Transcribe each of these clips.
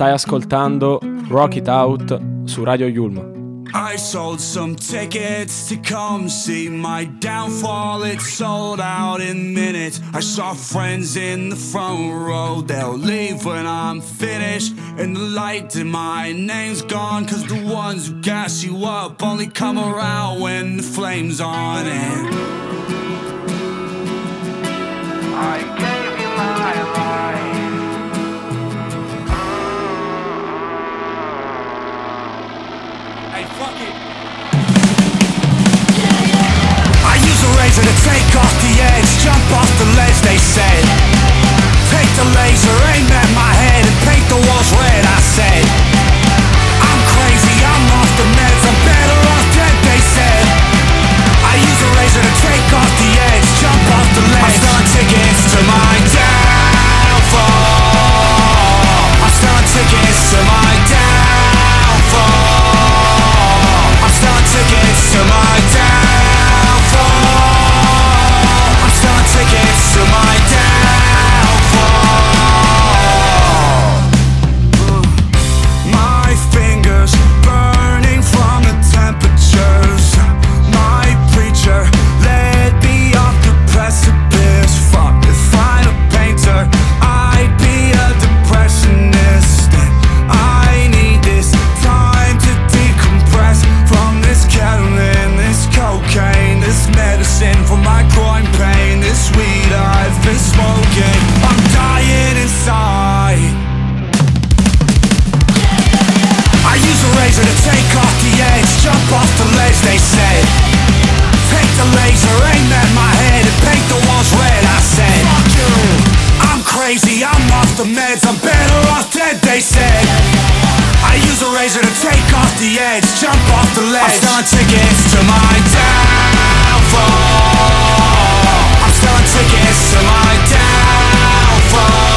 Stai ascoltando Rock It Out su Radio Yulma. I sold some tickets to come see my downfall. It sold out in minutes. I saw friends in the front row. They'll leave when I'm finished. And the light in my name's gone. Cause the ones who gas you up only come around when the flame's on. And I jump off the ledge, they said. Take the laser, aim at my head, and paint the walls red, I said. I'm crazy, I'm off the meds, I'm better off dead, they said. I use a razor to take off the edge, jump off the ledge. I'm selling tickets to my downfall. I'm selling tickets to my downfall. I'm selling tickets to my downfall. The meds, I'm better off dead, they said. I use a razor to take off the edge, jump off the ledge. I'm selling tickets to my downfall. I'm selling tickets to my downfall.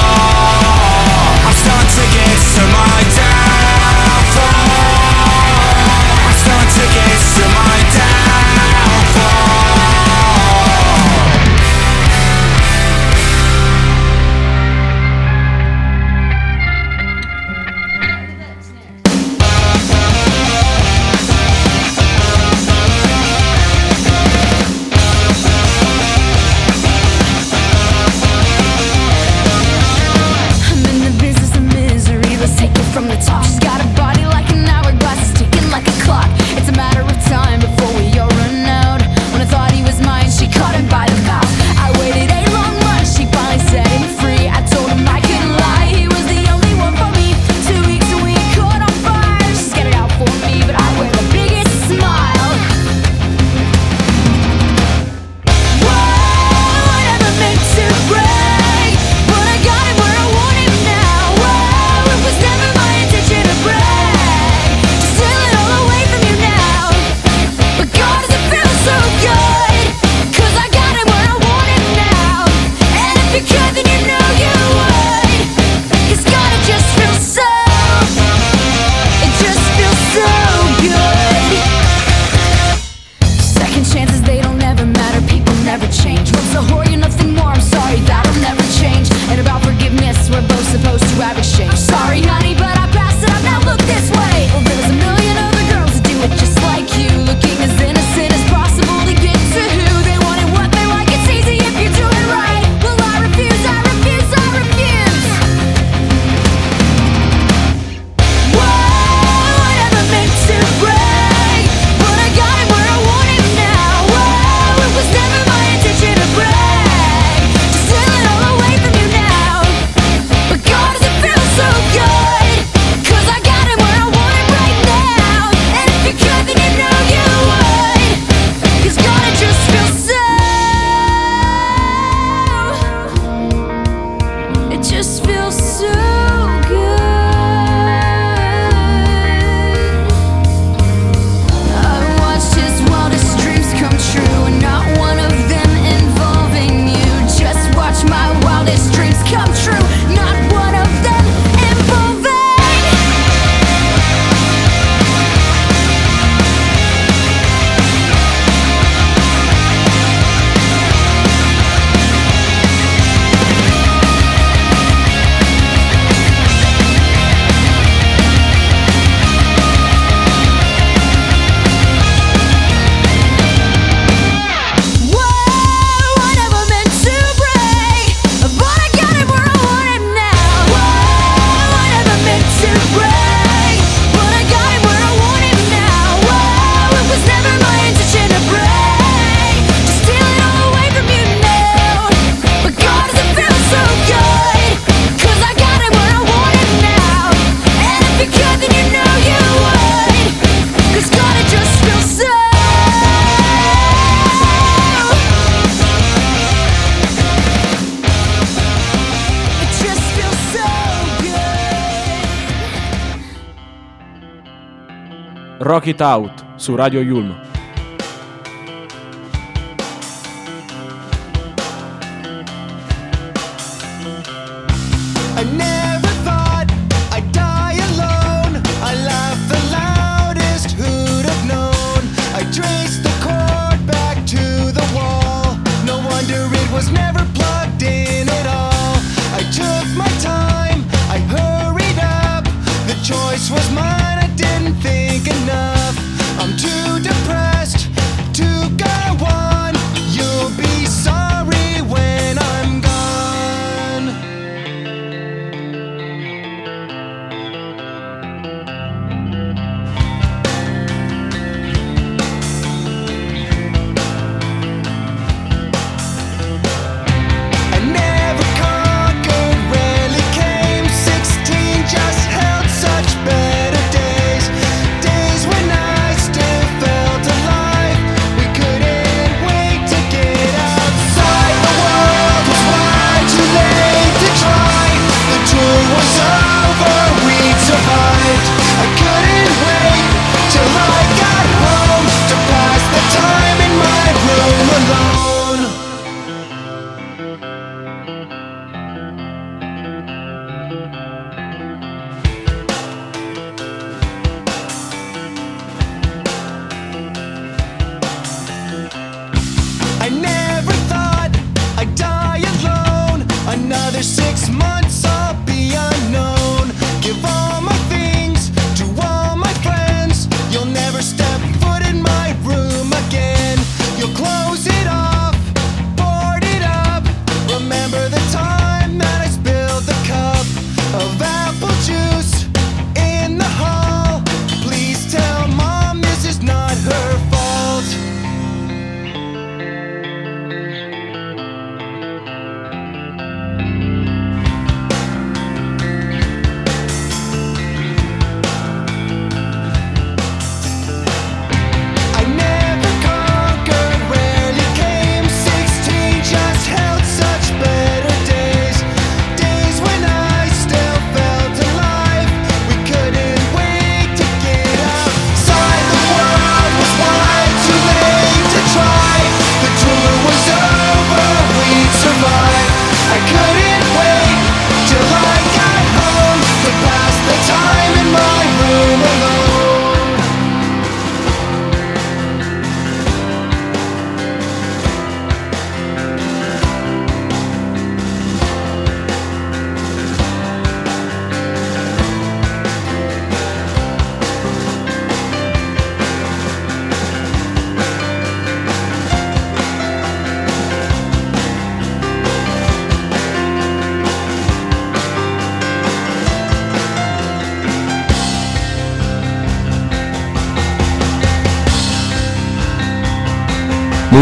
Rock It Out su Radio Yulm.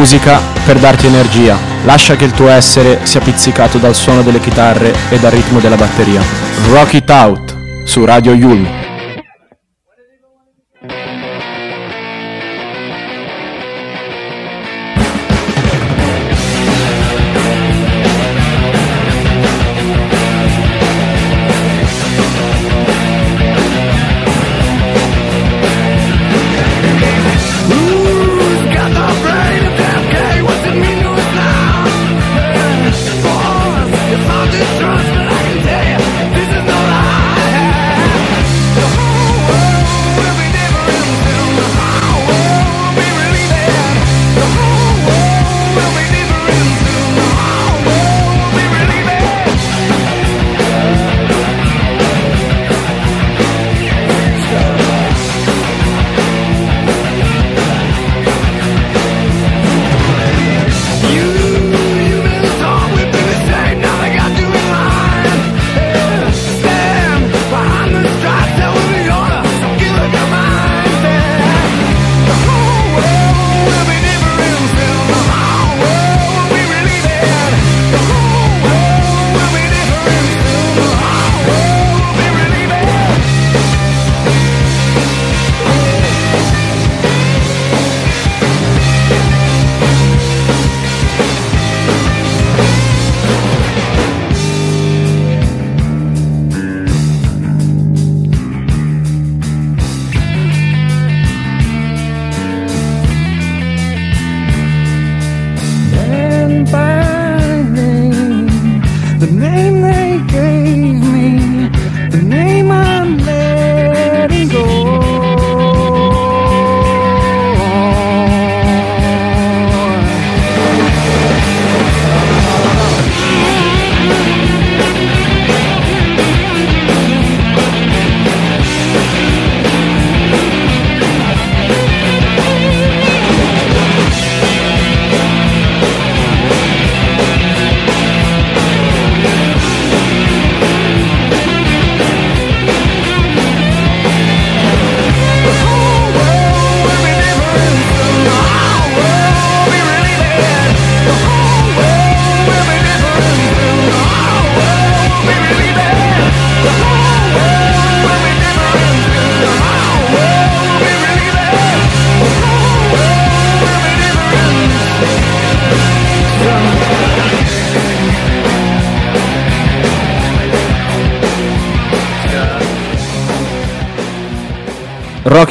musica per darti energia. Lascia che il tuo essere sia pizzicato dal suono delle chitarre e dal ritmo della batteria. Rock It Out su Radio Yulm.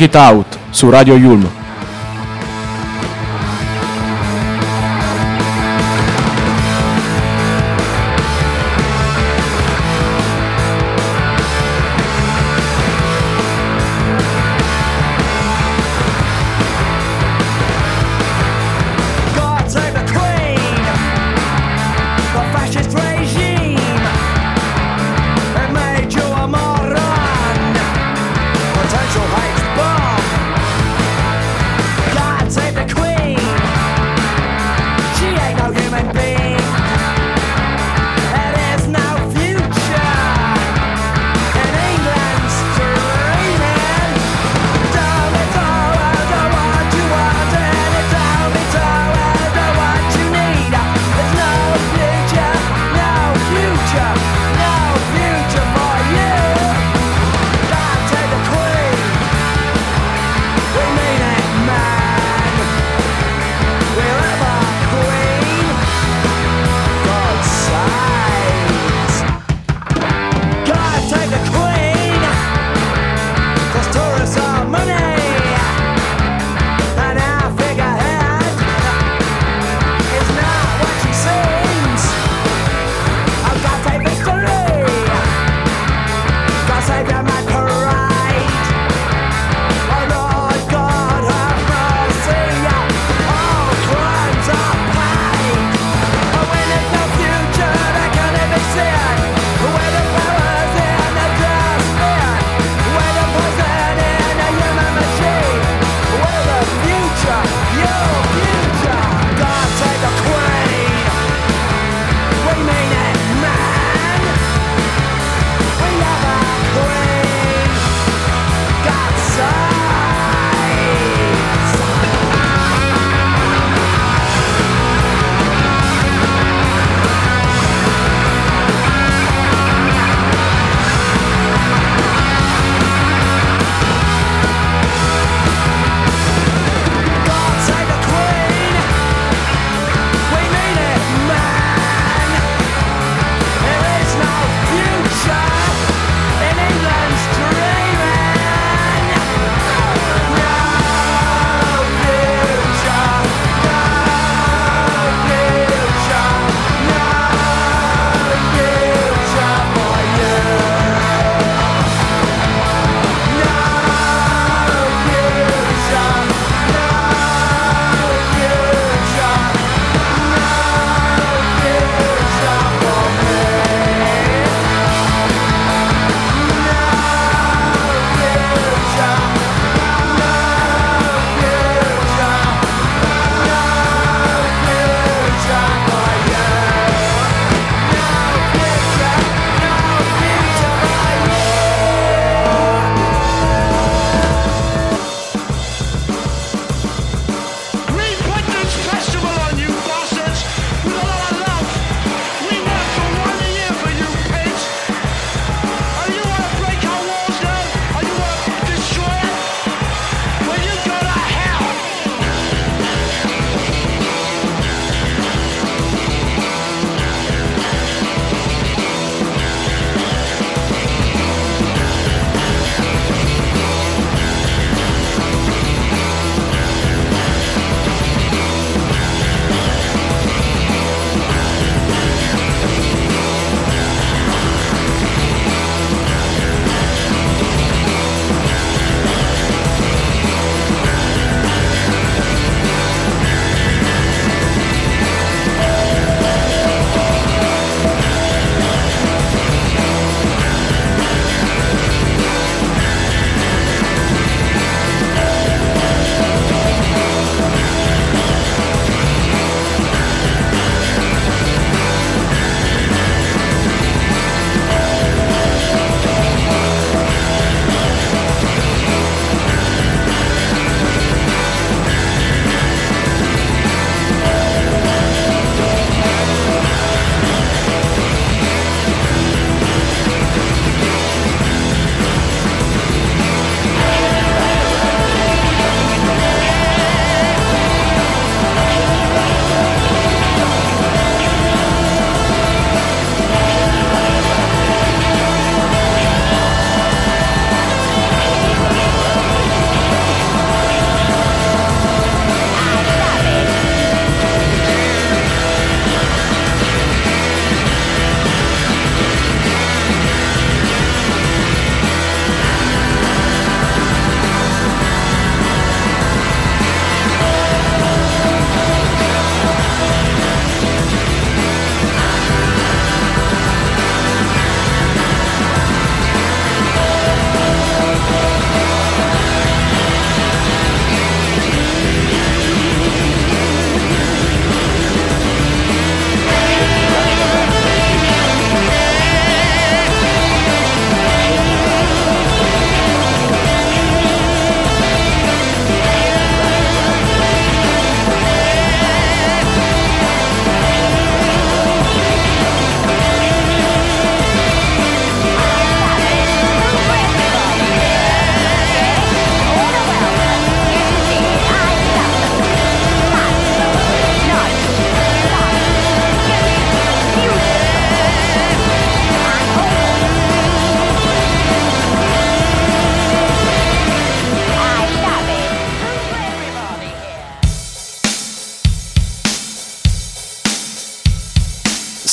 Rock It Out su Radio Yulm.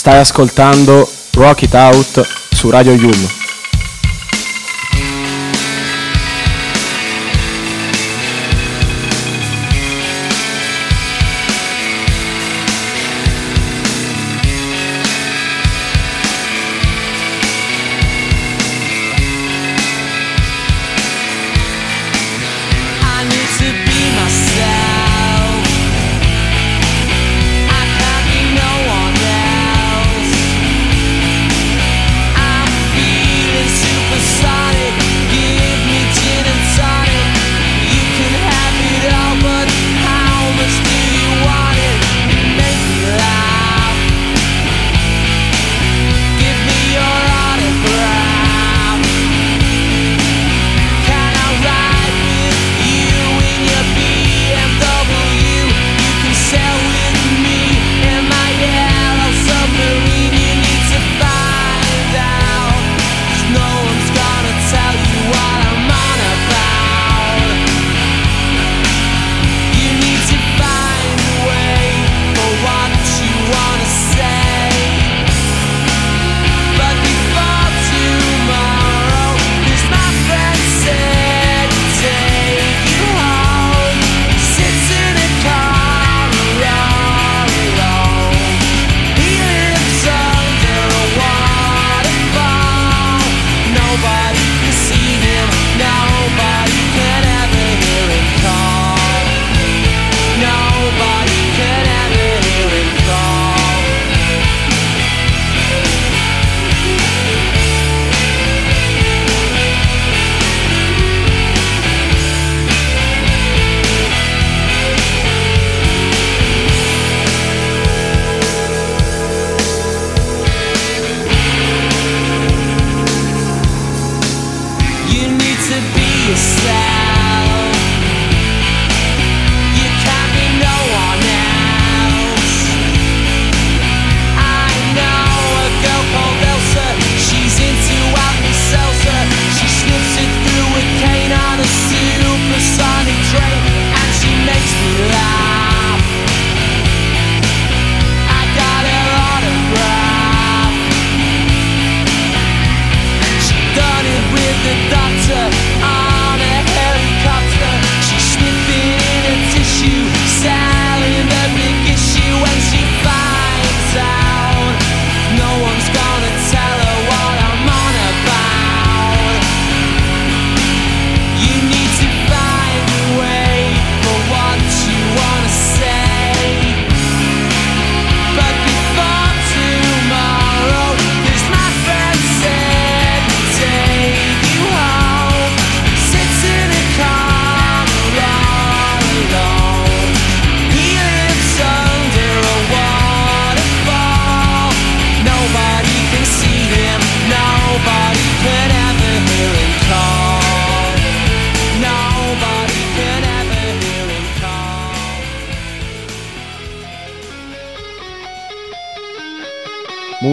Stai ascoltando Rock It Out su Radio Yulm.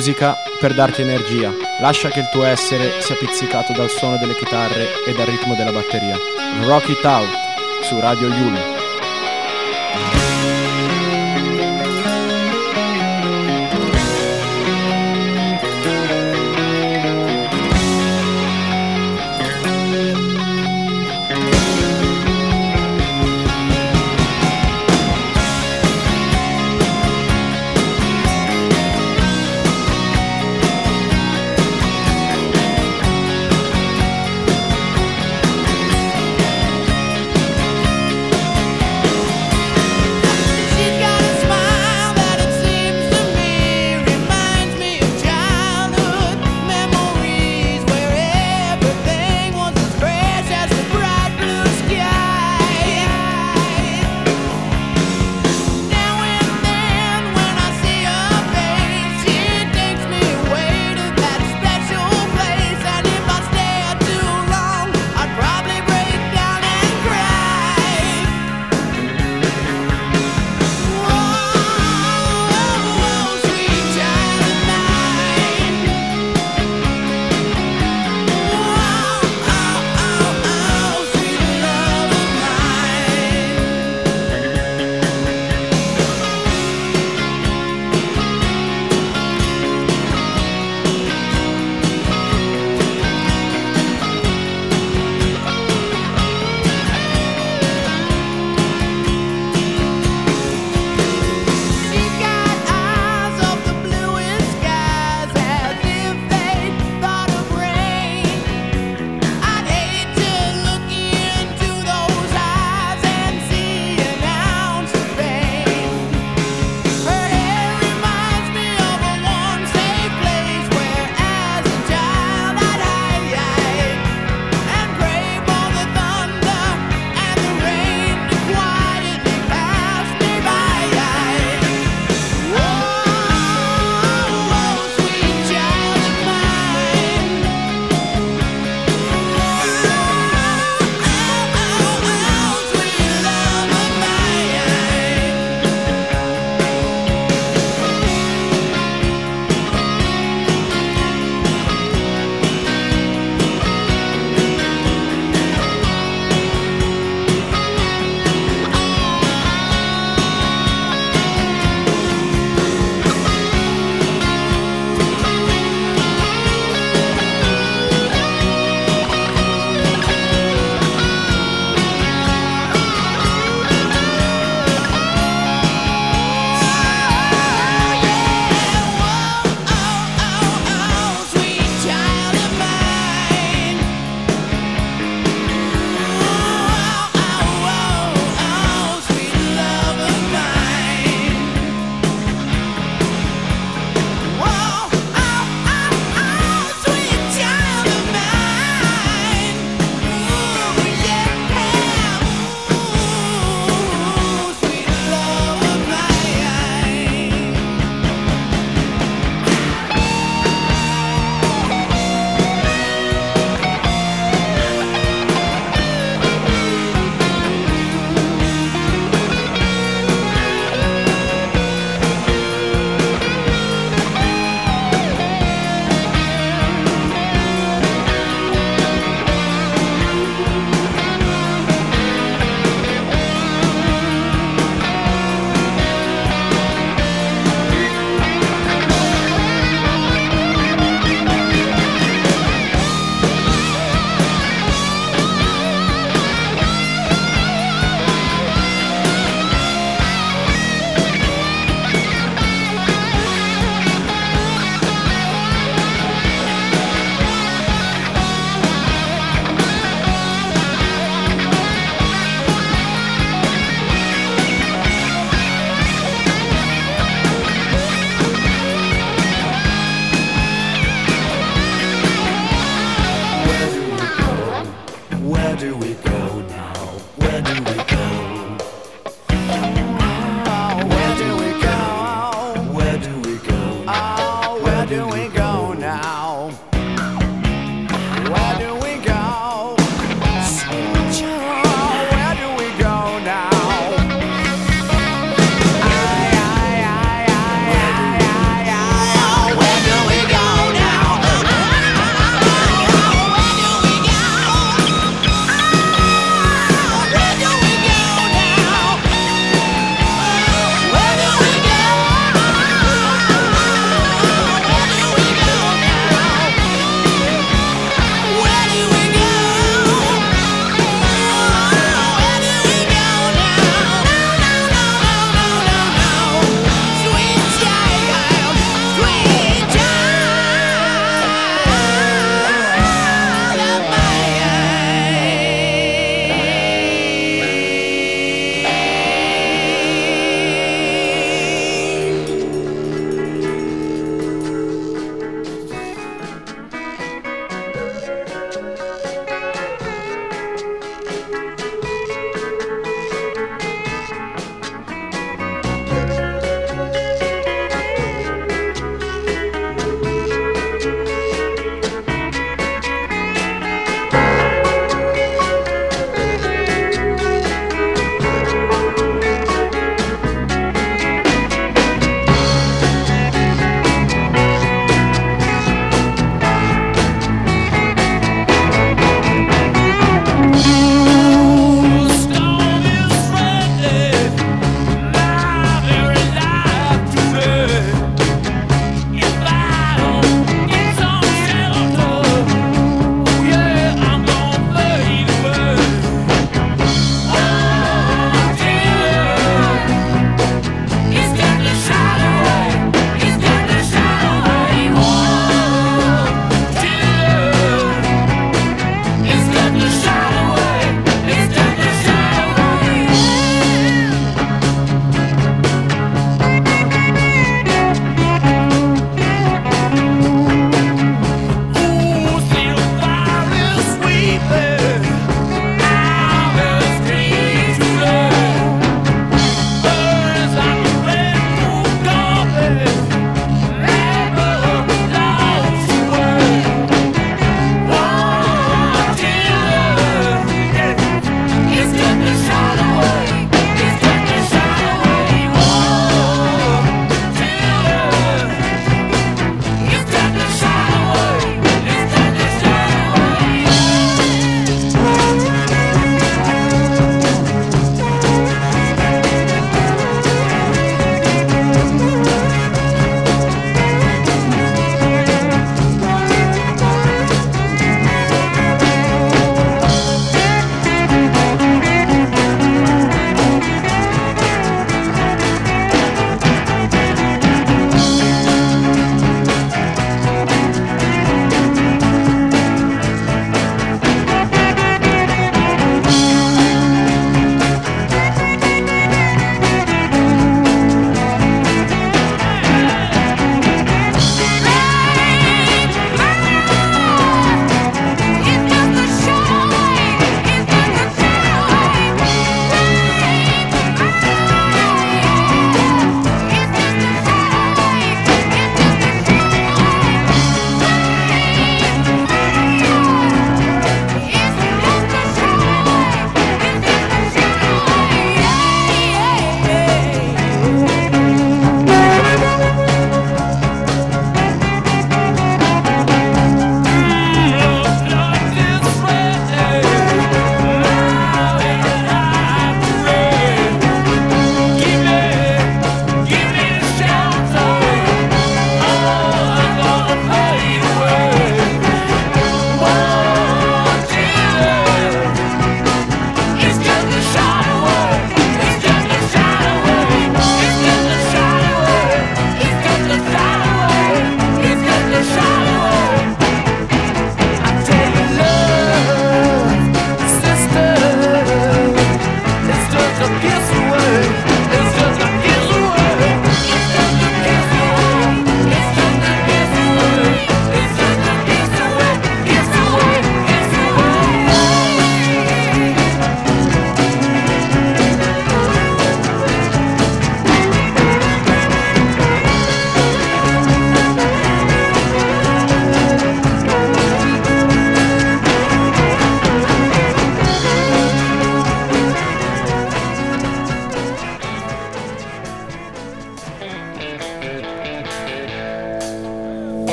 musica per darti energia. Lascia che il tuo essere sia pizzicato dal suono delle chitarre e dal ritmo della batteria. Rock It Out su Radio Yule. Do we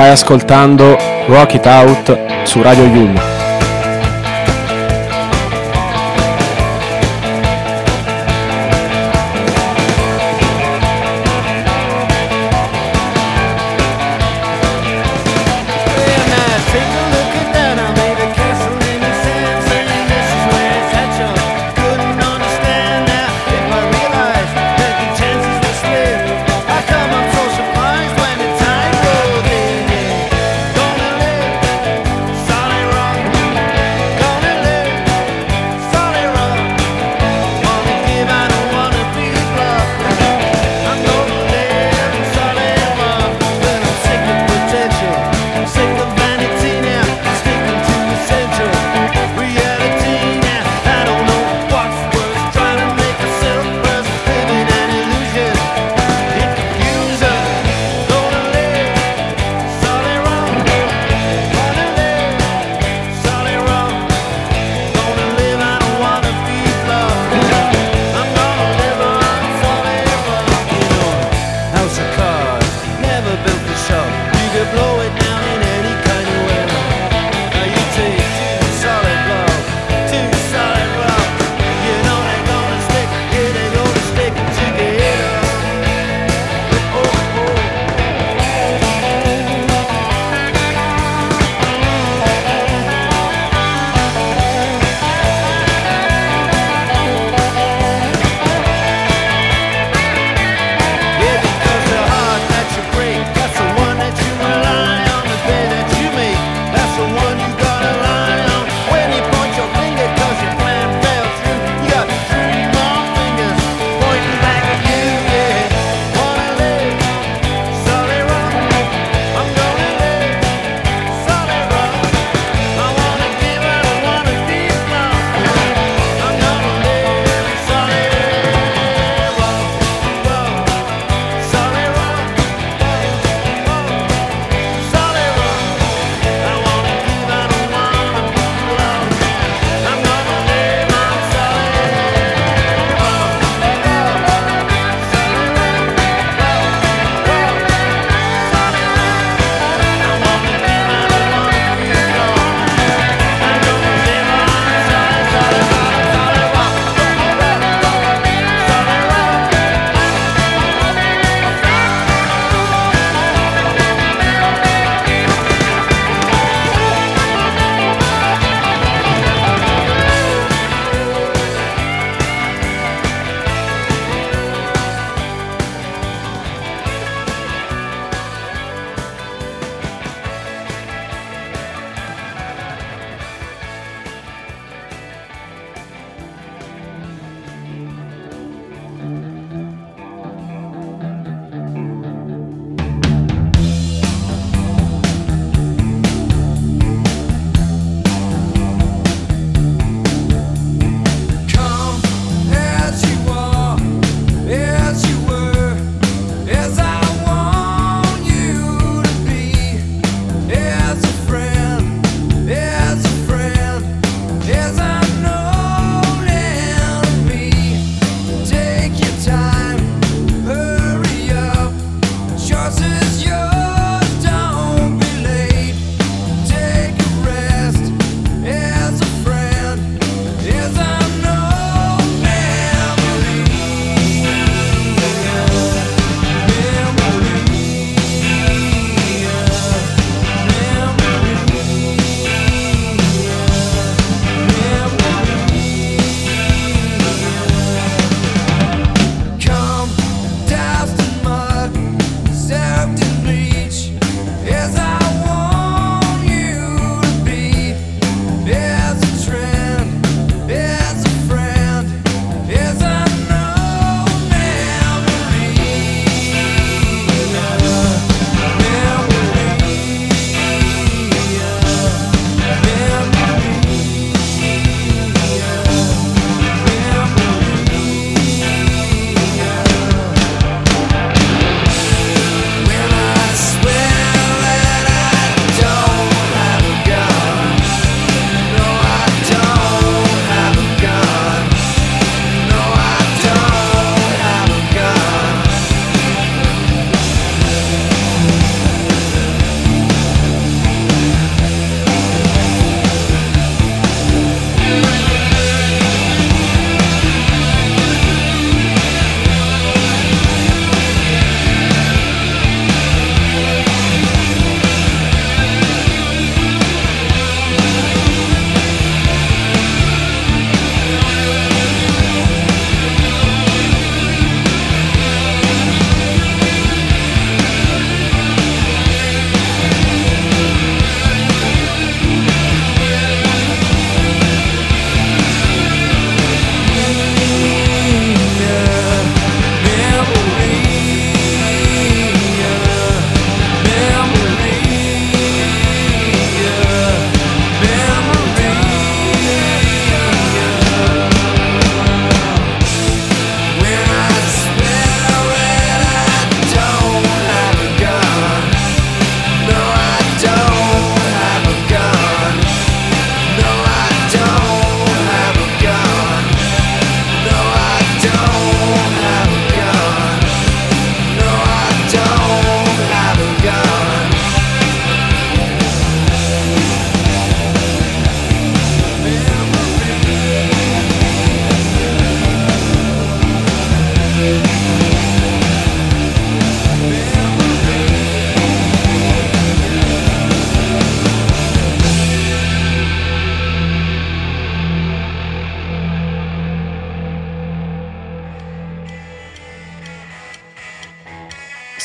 Stai ascoltando Rock It Out su Radio Yulm.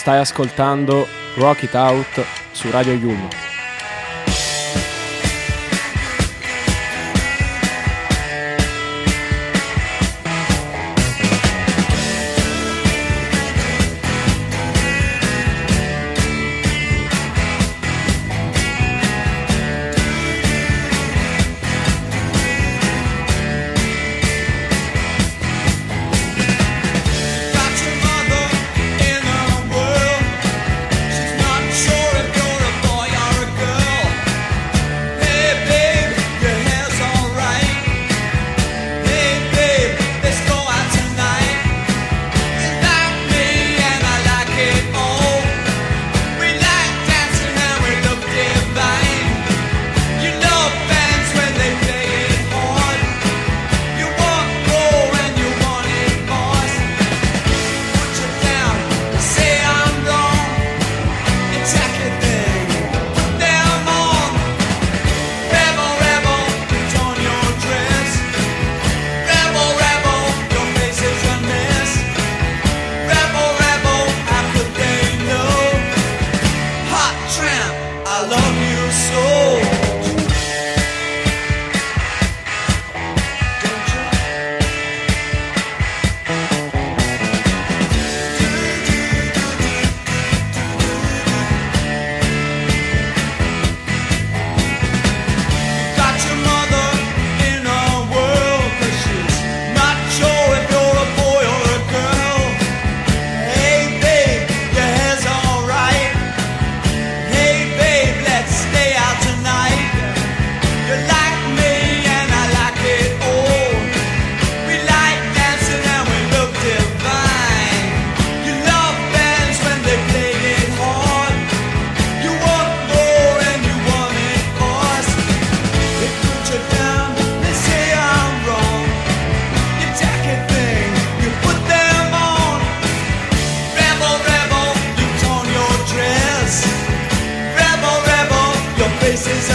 Stai ascoltando Rock It Out su Radio Yulm. faces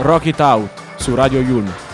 Rock It Out su Radio Yulm.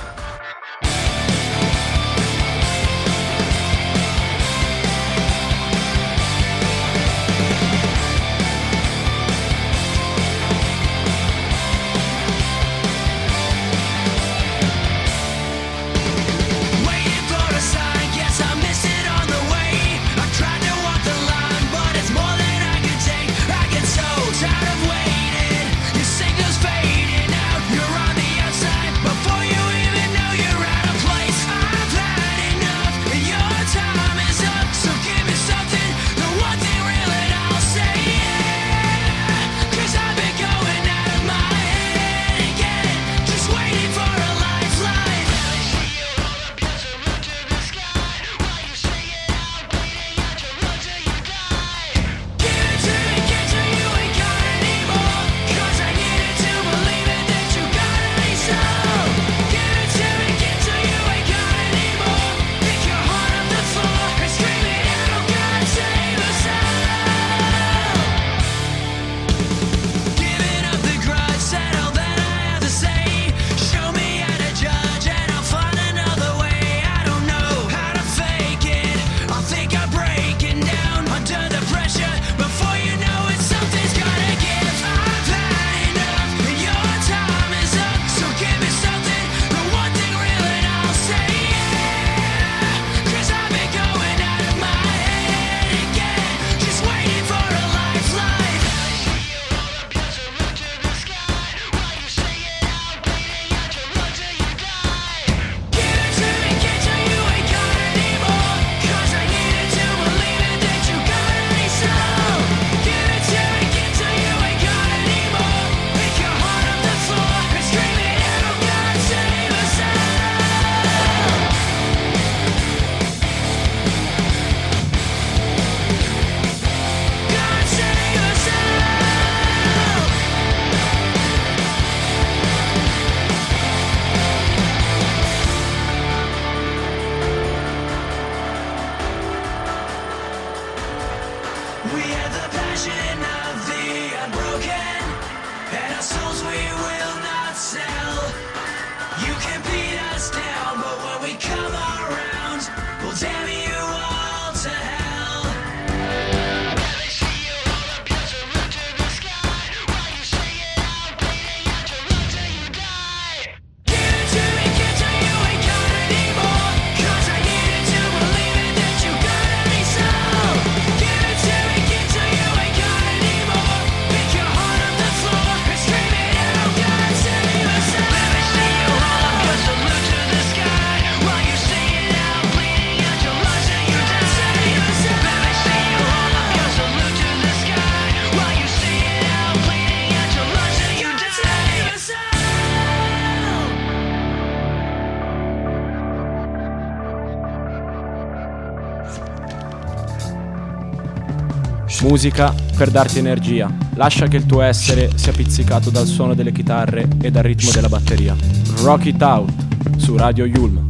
Musica per darti energia. Lascia che il tuo essere sia pizzicato dal suono delle chitarre e dal ritmo della batteria. Rock it out su Radio Yulma.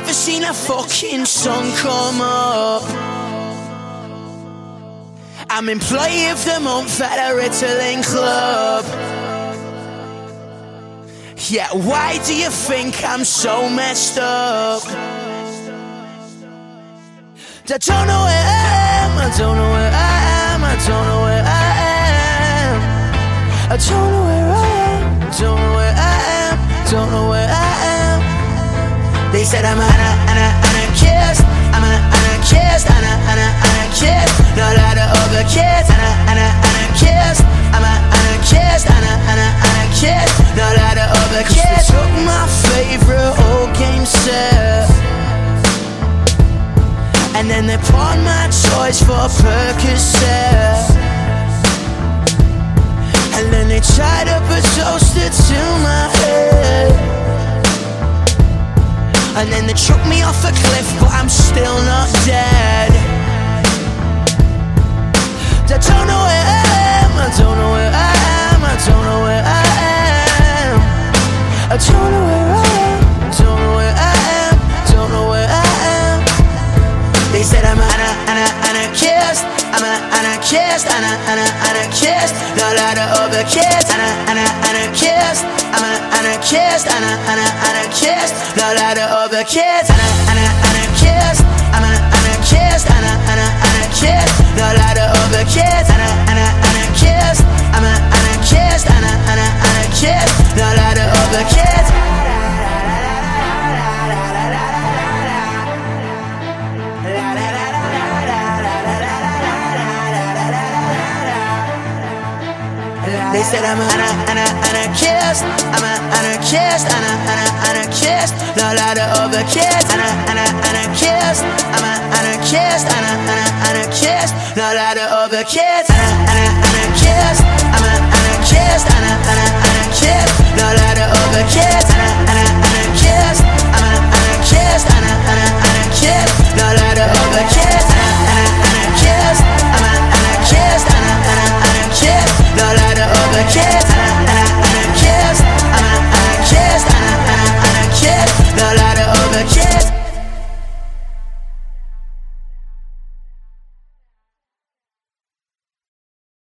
Never seen a fucking sun come up. I'm employee of the month at a Ritalin club. Yeah, why do you think I'm so messed up? I don't know where I am, I don't know where I am, I don't know where I am. I don't know where I am, don't know where I am, don't know where I am. They said I'm an an anarchist, I'm an anarchist, an an anarchist. Not out of other kids, an an anarchist, I'm an anarchist, an an anarchist. Not out of other kids. Took my favorite old game set. And then they pawned my toys for Percocet And then they tied up a toaster to my And then they took me off a cliff but I'm still not dead. I don't know where I am, I don't know where I am, I don't know where I am. I don't know where I am, don't know where I am, don't know where I am. They said I'm an an anarchist, I'm an anarchist, an an anarchist. Not like the other kids, an an anarchist, I'm an anarchist, an an anarchist. Not like the other kids, an an anarchist, I'm an anarchist, an an anarchist. Not like the other kids, an an anarchist, I'm an anarchist, an an anarchist. Not like the other kids. Said I'm an an anarchist, I'm an anarchist, an an anarchist. Like the other kids, an an anarchist, I'm an anarchist, an an anarchist. Like the other kids, an an anarchist, I'm an anarchist, an an anarchist. Like the other kids, an an anarchist, I'm an anarchist, an an anarchist. Like the other kids, Yeah.